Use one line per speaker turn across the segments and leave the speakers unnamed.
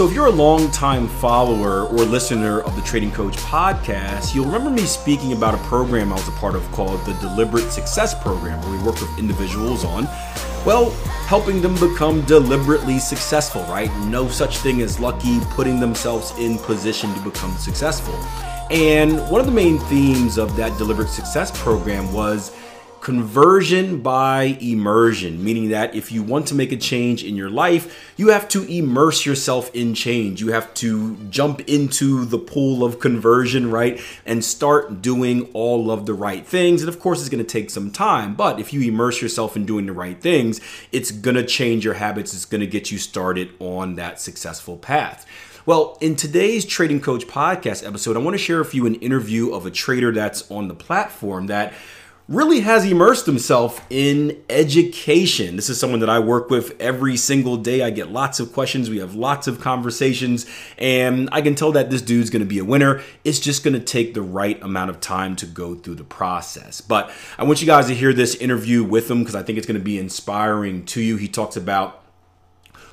So, if you're a long-time follower or listener of the Trading Coach podcast, you'll remember me speaking about a program I was a part of called the Deliberate Success Program, where we work with individuals on, well, helping them become deliberately successful, right? No such thing as lucky, putting themselves in position to become successful. And one of the main themes of that Deliberate Success Program was conversion by immersion, meaning that if you want to make a change in your life, you have to immerse yourself in change. You have to jump into the pool of conversion, right? And start doing all of the right things. And of course, it's going to take some time, but if you immerse yourself in doing the right things, it's going to change your habits. It's going to get you started on that successful path. Well, in today's Trading Coach podcast episode, I want to share with you an interview of a trader that's on the platform that really has immersed himself in education. This is someone that I work with every single day. I get lots of questions, we have lots of conversations, and I can tell that this dude's gonna be a winner. It's just gonna take the right amount of time to go through the process. But I want you guys to hear this interview with him because I think it's gonna be inspiring to you. He talks about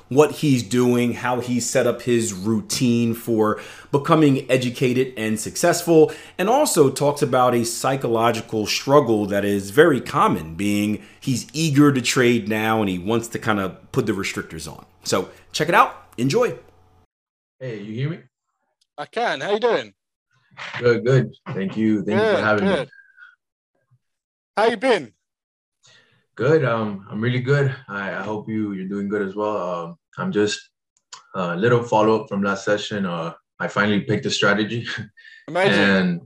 what he's doing, how he set up his routine for becoming educated and successful, and also talks about a psychological struggle that is very common, being he's eager to trade now and he wants to kind of put the restrictors on. So check it out. Enjoy.
Hey, you hear me?
I can. How you doing?
Good, good. Thank you. Thank good, you for having good. me.
How you been?
Good. Um, I'm really good. I, I hope you you're doing good as well. Um, I'm just a uh, little follow up from last session. Uh, I finally picked a strategy.
Amazing.
and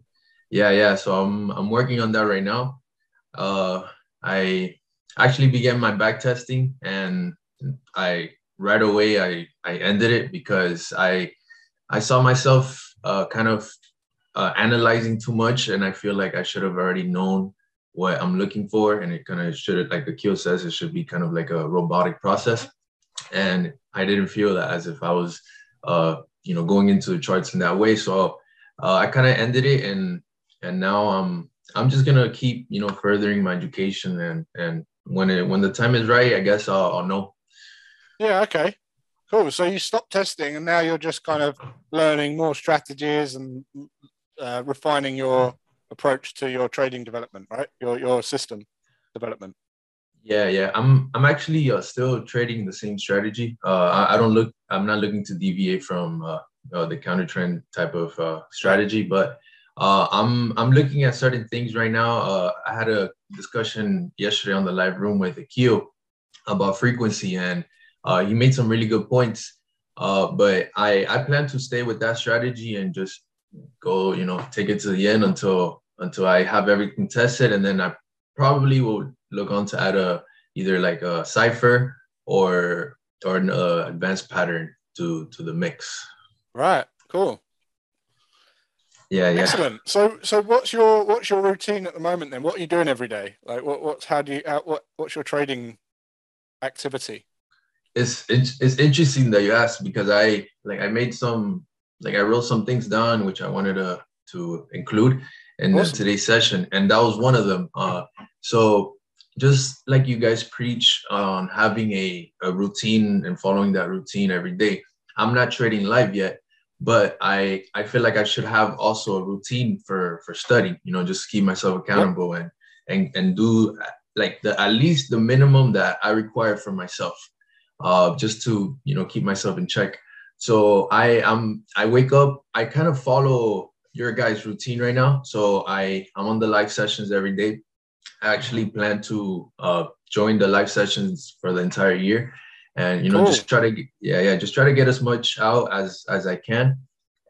yeah, yeah. So I'm I'm working on that right now. Uh, I actually began my back testing, and I right away I I ended it because I I saw myself uh, kind of uh, analyzing too much, and I feel like I should have already known what I'm looking for. And it kind of should, like the Akil says, it should be kind of like a robotic process. And I didn't feel that as if I was, uh, you know, going into the charts in that way. So uh, I kind of ended it, and and now I'm I'm just gonna keep, you know, furthering my education, and and when it when the time is right, I guess I'll, I'll know.
Yeah. Okay. Cool. So you stopped testing, and now you're just kind of learning more strategies and uh, refining your approach to your trading development, right? Your your system development.
Yeah, yeah. I'm I'm actually uh, still trading the same strategy. Uh, I, I, don't look. I'm not looking to deviate from uh, uh the counter trend type of uh, strategy, but uh, I'm I'm looking at certain things right now. I had a discussion yesterday on the live room with Akil about frequency, and he made some really good points. but I I plan to stay with that strategy and just go, you know, take it to the end until until I have everything tested, and then I probably will look on to add a either like a cipher or or an uh, advanced pattern to to the mix.
Right. Cool.
Yeah, yeah.
Excellent. So, so what's your what's your routine at the moment then? What are you doing every day? Like, what what's how do you how, what what's your trading activity?
It's, it's it's interesting that you asked because I like I made some like I wrote some things down which I wanted to to include, in awesome. today's session, and that was one of them. Uh, so just like you guys preach on having a, a routine and following that routine every day, I'm not trading live yet, but I I feel like I should have also a routine for for study. You know, just keep myself accountable and and and do like the at least the minimum that I require for myself, uh, just to you know keep myself in check. So I am I wake up. I kind of follow your guys' routine right now. So I I'm on the live sessions every day. I actually plan to uh, join the live sessions for the entire year, and you know cool. just try to yeah yeah just try to get as much out as as I can,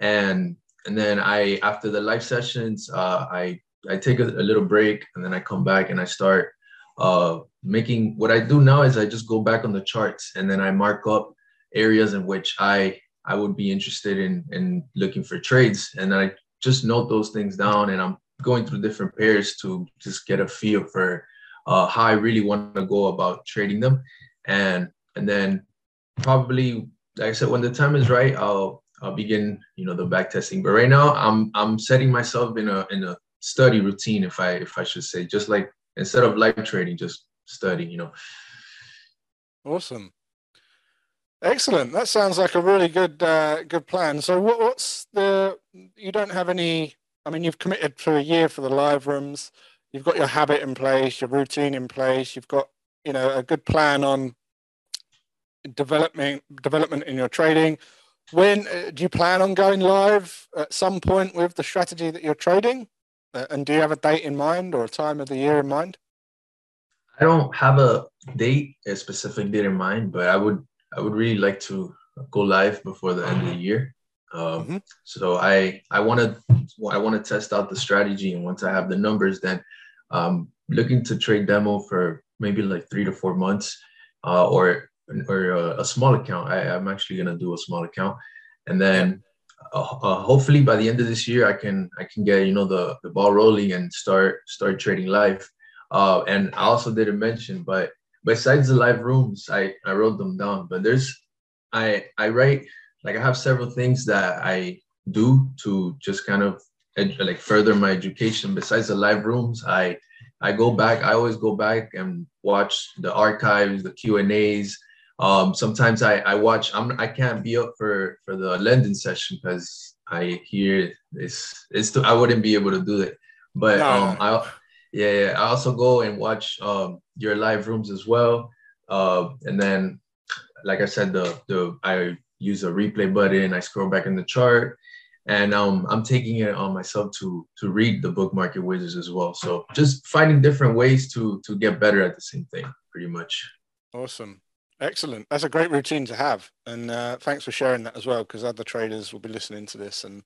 and and then I after the live sessions uh, I I take a, a little break and then I come back and I start uh, making what I do now is I just go back on the charts and then I mark up areas in which I I would be interested in in looking for trades and I just note those things down and I'm going through different pairs to just get a feel for uh, how I really want to go about trading them. And and then probably like I said, when the time is right, I'll I'll begin, you know, the back testing. But right now I'm I'm setting myself in a in a study routine, if I if I should say, just like instead of live trading, just study, you know.
Awesome. Excellent. That sounds like a really good uh, good plan. So, what, what's the? You don't have any. I mean, you've committed for a year for the live rooms. You've got your habit in place, your routine in place. You've got you know a good plan on development development in your trading. When uh, do you plan on going live at some point with the strategy that you're trading? Uh, and do you have a date in mind or a time of the year in mind?
I don't have a date, a specific date in mind, but I would I would really like to go live before the end of the year. Um, mm-hmm. So I I want to I want to test out the strategy, and once I have the numbers, then um, looking to trade demo for maybe like three to four months, uh, or or a, a, small account. I, am actually gonna do a small account, and then uh, uh, hopefully by the end of this year, I can I can get you know the the ball rolling and start start trading live. Uh, and I also didn't mention, but besides the live rooms, I I wrote them down. But there's I I write like I have several things that I do to just kind of ed- like further my education. Besides the live rooms, I I go back. I always go back and watch the archives, the Q and A's. Um, sometimes I, I watch. I'm I can't be up for for the London session because I hear it's it's too, I wouldn't be able to do it. But um, I yeah, yeah I also go and watch um your live rooms as well. Uh, and then like I said, the the I use a replay button. I scroll back in the chart, and um, I'm taking it on myself to to read the book market wizards as well. So just finding different ways to to get better at the same thing, pretty much.
Awesome. Excellent. That's a great routine to have, and uh, thanks for sharing that as well. Because other traders will be listening to this, and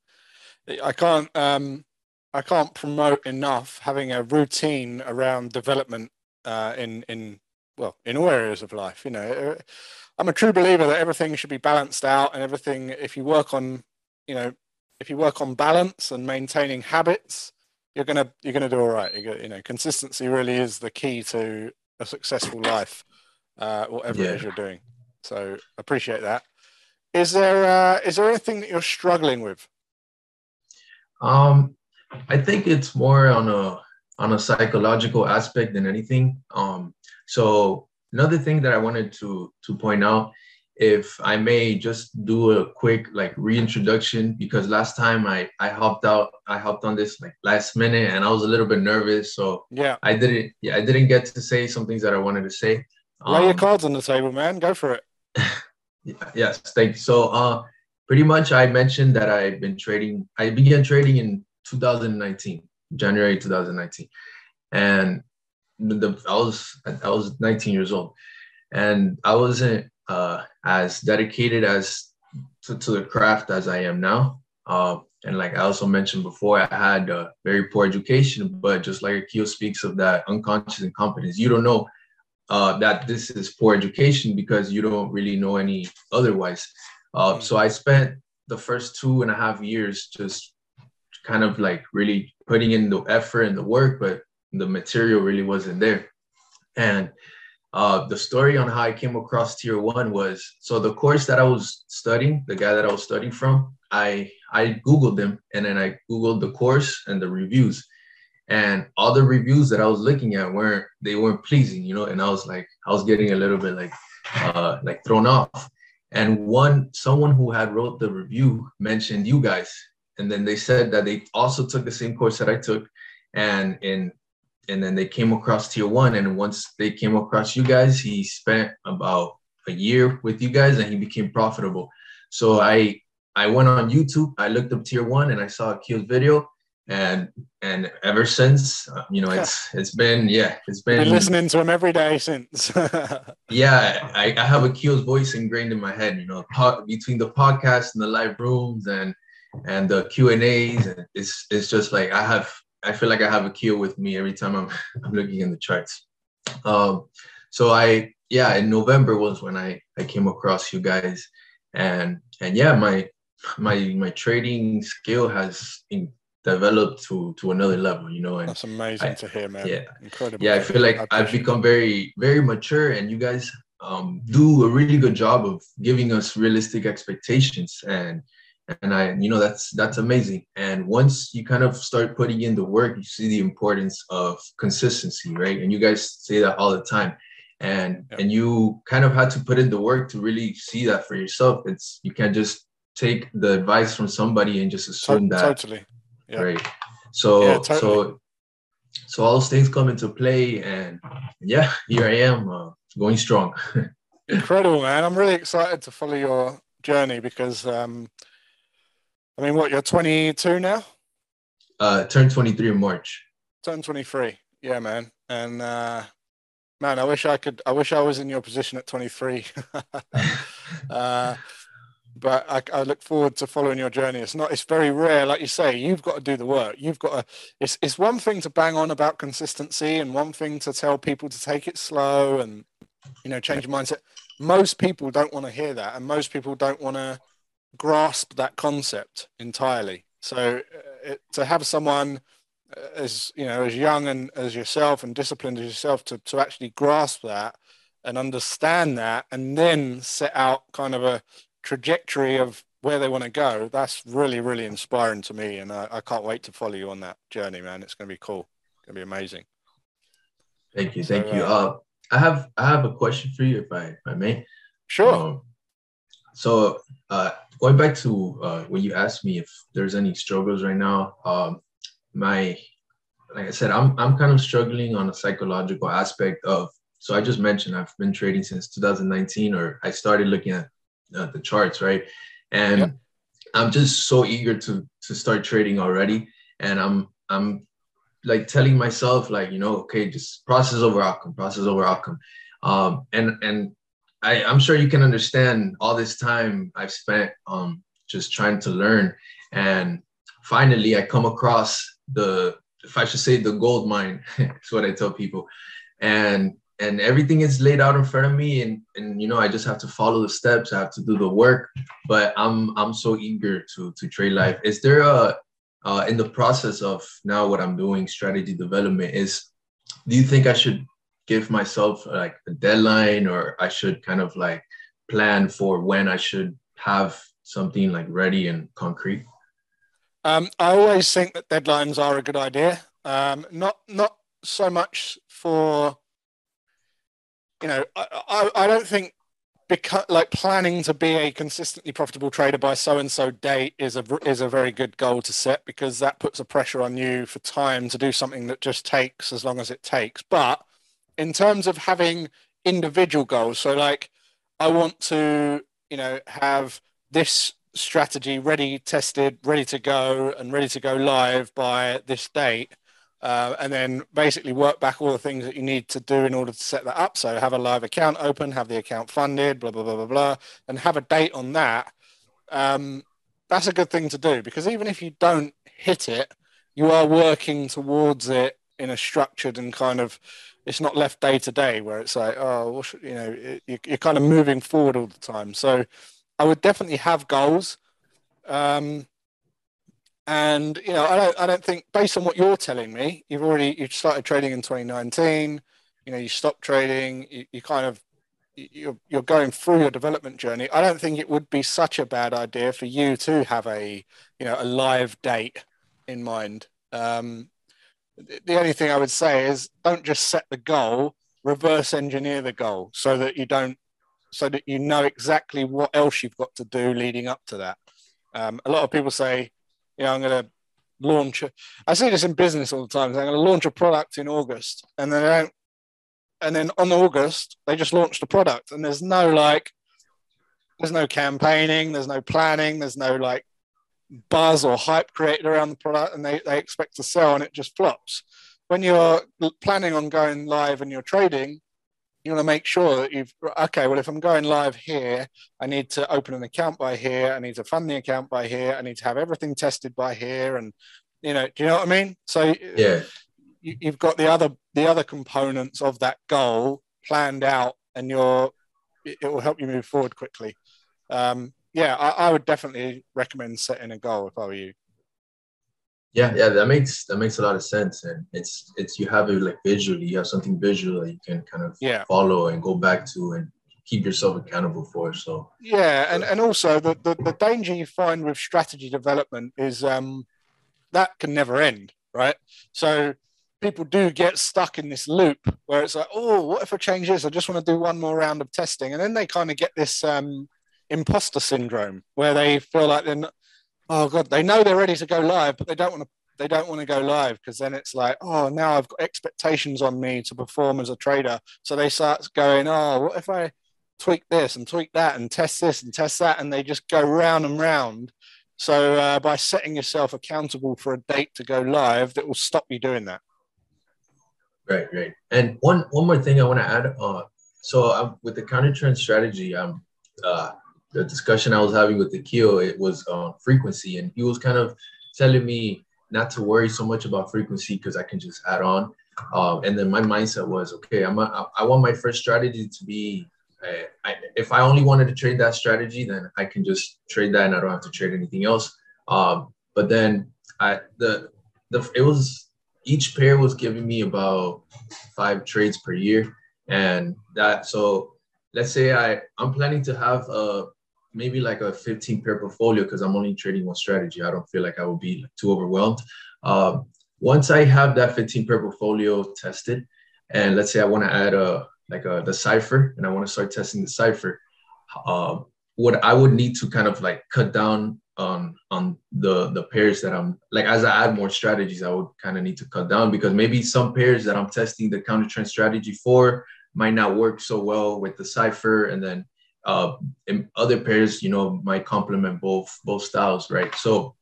I can't um, I can't promote enough having a routine around development uh, in in well in all areas of life. You know, uh, I'm a true believer that everything should be balanced out, and everything. If you work on, you know, if you work on balance and maintaining habits, you're gonna you're gonna do all right. You, you know, consistency really is the key to a successful life uh, whatever yeah. it is you're doing. So appreciate that. Is there uh, is there anything that you're struggling with?
Um, I think it's more on a on a psychological aspect than anything. Um, so another thing that I wanted to to point out, if I may just do a quick like reintroduction, because last time I I hopped out, I hopped on this like last minute, and I was a little bit nervous, so
yeah,
I didn't yeah I didn't get to say some things that I wanted to say.
Lay um, your cards on the table, man. Go for it.
yes, thank you. So, uh, pretty much, I mentioned that I've been trading. I began trading in 2019, January 2019, and the I was I was 19 years old, and I wasn't uh, as dedicated as to, to, the craft as I am now. Uh, and like I also mentioned before, I had a very poor education, but just like Akil speaks of that unconscious incompetence, you don't know uh, that this is poor education because you don't really know any otherwise. Uh, mm. so I spent the first two and a half years just kind of like really putting in the effort and the work, but the material really wasn't there. And uh, the story on how I came across tier one was so the course that I was studying, the guy that I was studying from, I I googled them and then I googled the course and the reviews, and all the reviews that I was looking at weren't they weren't pleasing, you know. And I was like, I was getting a little bit like, uh, like thrown off. And one someone who had wrote the review mentioned you guys, and then they said that they also took the same course that I took, and in and then they came across tier one. And once they came across you guys, he spent about a year with you guys, and he became profitable. So I I went on YouTube, I looked up tier one, and I saw Akil's video and and ever since uh, you know it's it's been yeah it's been,
been listening to him every day since
yeah I, I have Akil's voice ingrained in my head you know po- between the podcast and the live rooms and and the q and a's and it's it's just like i have i feel like i have Akil with me every time i'm i'm looking in the charts. Um so i yeah in november was when i i came across you guys. And and yeah my my my trading skill has in, developed to to another level you know
and that's amazing I, to hear man.
yeah. Incredible. Yeah i feel like I have become very very mature and you guys um, do a really good job of giving us realistic expectations. And and i you know that's that's amazing. And once you kind of start putting in the work you see the importance of consistency right? And you guys say that all the time. And yeah. and you kind of had to put in the work to really see that for yourself. It's you can't just take the advice from somebody and just assume that
totally.
Yeah. right? So yeah, totally. so so all those things come into play and yeah here i am uh, going strong.
Incredible man. I'm really excited to follow your journey because um i mean what you're 22 now
uh turned 23 in march
turned 23 yeah man and uh man i wish i could i wish i was in your position at 23 uh but I, I, look forward to following your journey. It's not, it's very rare, like you say, you've got to do the work. You've got to, it's, it's one thing to bang on about consistency and one thing to tell people to take it slow and, you know, change your mindset. Most people don't want to hear that. And most people don't want to grasp that concept entirely. So uh, it, to have someone uh, as, you know, as young and as yourself and disciplined as yourself to, to actually grasp that and understand that and then set out kind of a, trajectory of where they want to go, that's really, really inspiring to me. And I, I can't wait to follow you on that journey, man. It's going to be cool. It's going to be amazing.
Thank you. Thank so, you. Uh, uh, I have, I have a question for you if I, if I may.
Sure. Um,
so uh, going back to uh, when you asked me if there's any struggles right now, um, my, like I said, I'm, I'm kind of struggling on a psychological aspect of, so I just mentioned I've been trading since 2019, or I started looking at uh, the charts, right? And yeah. I'm just so eager to to start trading already, and I'm I'm like telling myself like you know okay just process over outcome, process over outcome, um, and and I I'm sure you can understand all this time I've spent um just trying to learn, and finally I come across the if I should say the gold mine, is what I tell people, and and everything is laid out in front of me. And and you know i just have to follow the steps. I have to do the work. But i'm i'm so eager to to trade life. Is there a uh, in the process of now what i'm doing strategy development is do you think i should give myself like a deadline or i should kind of like plan for when i should have something like ready and concrete
um, i always think that deadlines are a good idea um, not not so much for you know, I, I, I don't think because like planning to be a consistently profitable trader by so and so date is a is a very good goal to set because that puts a pressure on you for time to do something that just takes as long as it takes. But in terms of having individual goals, so like I want to, you know, have this strategy ready, tested, ready to go, and ready to go live by this date uh, and then basically work back all the things that you need to do in order to set that up. So have a live account open, have the account funded, blah blah blah blah blah, and have a date on that. Um, that's a good thing to do because even if you don't hit it, you are working towards it in a structured and kind of. It's not left day to day where it's like, oh, you know, you're kind of moving forward all the time. So I would definitely have goals. Um, and you know, I don't, I don't think based on what you're telling me, you've already you started trading in 2019. You know, you stopped trading. You, you kind of you're you're going through your development journey. I don't think it would be such a bad idea for you to have a you know a live date in mind. Um, the only thing I would say is don't just set the goal, reverse engineer the goal so that you don't so that you know exactly what else you've got to do leading up to that. Um, a lot of people say you know, I'm going to launch. A, I see this in business all the time. I'm going to launch a product in August, and then I don't, and then on August they just launched the product, and there's no like, there's no campaigning, there's no planning, there's no like buzz or hype created around the product, and they they expect to sell, and it just flops. When you're planning on going live and you're trading, you want to make sure that you've okay well if i'm going live here i need to open an account by here i need to fund the account by here i need to have everything tested by here and you know do you know what i mean? So
yeah.
you, have got the other the other components of that goal planned out and you're it will help you move forward quickly. Um, yeah I, I would definitely recommend setting a goal if i were you
yeah, yeah, that makes that makes a lot of sense, and it's it's you have it like visually, you have something visual that you can kind of
yeah.
follow and go back to and keep yourself accountable for. So
yeah, and and also the, the the danger you find with strategy development is um that can never end, right? So people do get stuck in this loop where it's like, oh, what if I change this? I just want to do one more round of testing, and then they kind of get this um, imposter syndrome where they feel like they're not, oh god, they know they're ready to go live, but they don't want to they don't want to go live because then it's like, oh, now I've got expectations on me to perform as a trader. So they start going, oh, what if I tweak this and tweak that and test this and test that, and they just go round and round. So uh, by setting yourself accountable for a date to go live, that will stop you doing that.
Right, right. And one one more thing I want to add. Uh, so um, with the counter trend strategy, um, uh, the discussion I was having with the Akil, it was on frequency, and he was kind of telling me not to worry so much about frequency because I can just add on. Um, and then my mindset was, okay, I'm a, I want my first strategy to be I, I, if I only wanted to trade that strategy, then I can just trade that and I don't have to trade anything else. Um, but then I the the it was each pair was giving me about five trades per year, and that so let's say I I'm planning to have a maybe like a 15 pair portfolio because I'm only trading one strategy. I don't feel like I will be too overwhelmed. Um, once I have that 15 pair portfolio tested, and let's say I want to add a like a, the cipher and I want to start testing the cipher, uh, what I would need to kind of like cut down on on the the pairs that I'm like as I add more strategies, I would kind of need to cut down because maybe some pairs that I'm testing the counter trend strategy for might not work so well with the cipher, and then uh, in other pairs, you know, might complement both both styles, right? So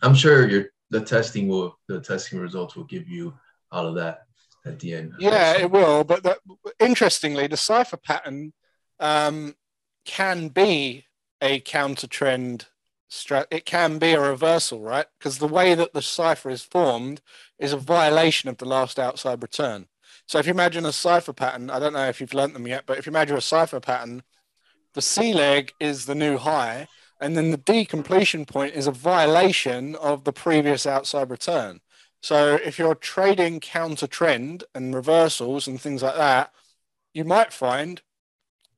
I'm sure your the testing will the testing results will give you all of that at the end.
Yeah, it will. But the, interestingly, the cipher pattern um, can be a counter trend. It can be a reversal, right? Because the way that the cipher is formed is a violation of the last outside return. So if you imagine a cipher pattern, I don't know if you've learnt them yet, but if you imagine a cipher pattern, the C leg is the new high, and then the D completion point is a violation of the previous outside return. So if you're trading counter trend and reversals and things like that, you might find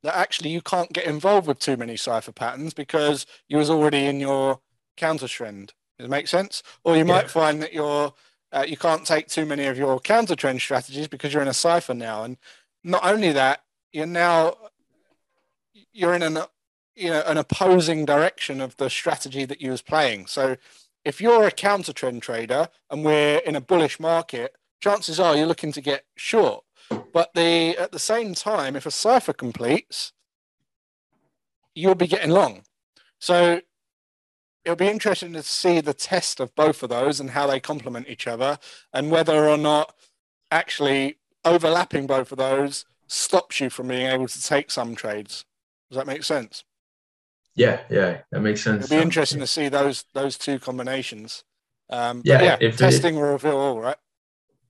that actually you can't get involved with too many cipher patterns because you was already in your counter trend. Does it make sense? Or you yeah. might find that you're uh, you can't take too many of your counter trend strategies because you're in a cipher now. And not only that, you're now you're in an you know an opposing direction of the strategy that you was playing. So if you're a counter trend trader and we're in a bullish market, chances are you're looking to get short. But the at the same time, if a cipher completes, you'll be getting long. So it'll be interesting to see the test of both of those and how they complement each other and whether or not actually overlapping both of those stops you from being able to take some trades. Does that make sense?
Yeah, yeah, that makes sense.
It'll be interesting to see those those two combinations. Um, yeah, yeah, if testing will reveal all, right?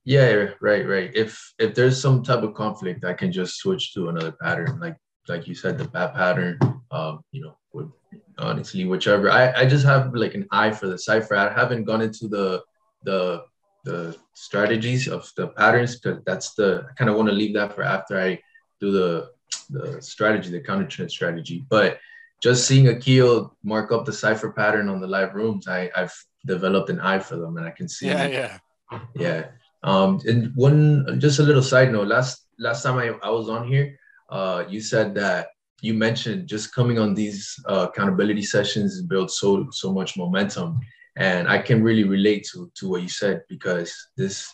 Yeah, right, right. If if there's some type of conflict, I can just switch to another pattern, like like you said, the bat pattern. Um, you know, would honestly whichever. I I just have like an eye for the cipher. I haven't gone into the the the strategies of the patterns because that's the I kind of want to leave that for after I do the the strategy, the counter trend strategy. But just seeing Akil mark up the cipher pattern on the live rooms, I, I've developed an eye for them and I can see.
Yeah, yeah.
Yeah. Um, and one, just a little side note, last, last time I, I was on here, uh, you said that you mentioned just coming on these uh, accountability sessions builds so, so much momentum. And I can really relate to, to what you said because this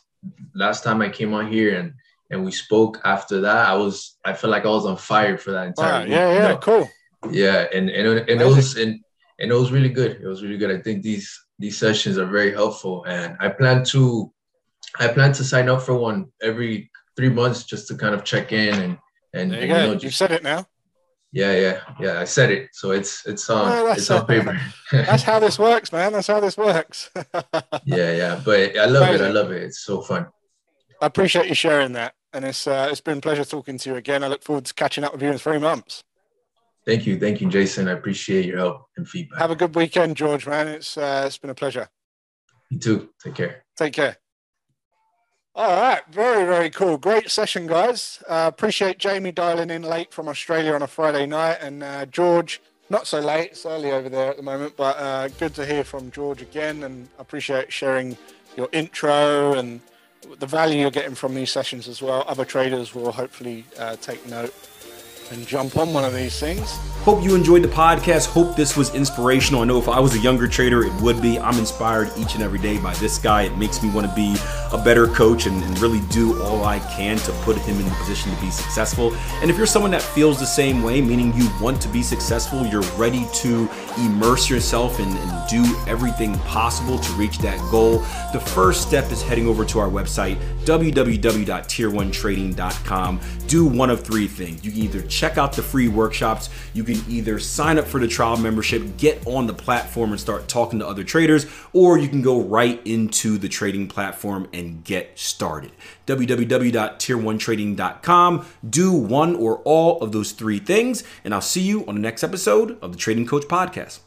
last time I came on here and, and we spoke after that, I was, I felt like I was on fire for that entire.
Right, yeah, yeah, you know? cool
yeah, and and, and it was and, and it was really good. It was really good. I think these these sessions are very helpful, and I plan to I plan to sign up for one every three months just to kind of check in and and,
you, and, you know just, you said it now.
Yeah, yeah, yeah. I said it, so it's it's on it's on paper.
that's how this works, man. That's how this works.
yeah, yeah. But I love Amazing. it. I love it. It's so fun.
I appreciate you sharing that, and it's uh, it's been a pleasure talking to you again. I look forward to catching up with you in three months.
Thank you. Thank you, Jason. I appreciate your help and feedback.
Have a good weekend, George, man. It's uh, it's been a pleasure.
You too. Take care.
Take care. All right, very, very cool. Great session, guys. Uh, appreciate Jamie dialing in late from Australia on a Friday night, and uh, George, not so late. It's early over there at the moment, but uh, good to hear from George again, and appreciate sharing your intro and the value you're getting from these sessions as well. Other traders will hopefully uh, take note and jump on one of these things.
Hope you enjoyed the podcast. Hope this was inspirational. I know if I was a younger trader, it would be. I'm inspired each and every day by this guy. It makes me want to be a better coach and, and, really do all I can to put him in the position to be successful. And if you're someone that feels the same way, meaning you want to be successful, you're ready to immerse yourself and, and do everything possible to reach that goal, the first step is heading over to our website, www.tier1trading.com. Do one of three things. You can either check out the free workshops, you can either sign up for the trial membership, get on the platform and start talking to other traders, or you can go right into the trading platform and get started. www.tier1trading.com. Do one or all of those three things, and I'll see you on the next episode of the Trading Coach Podcast.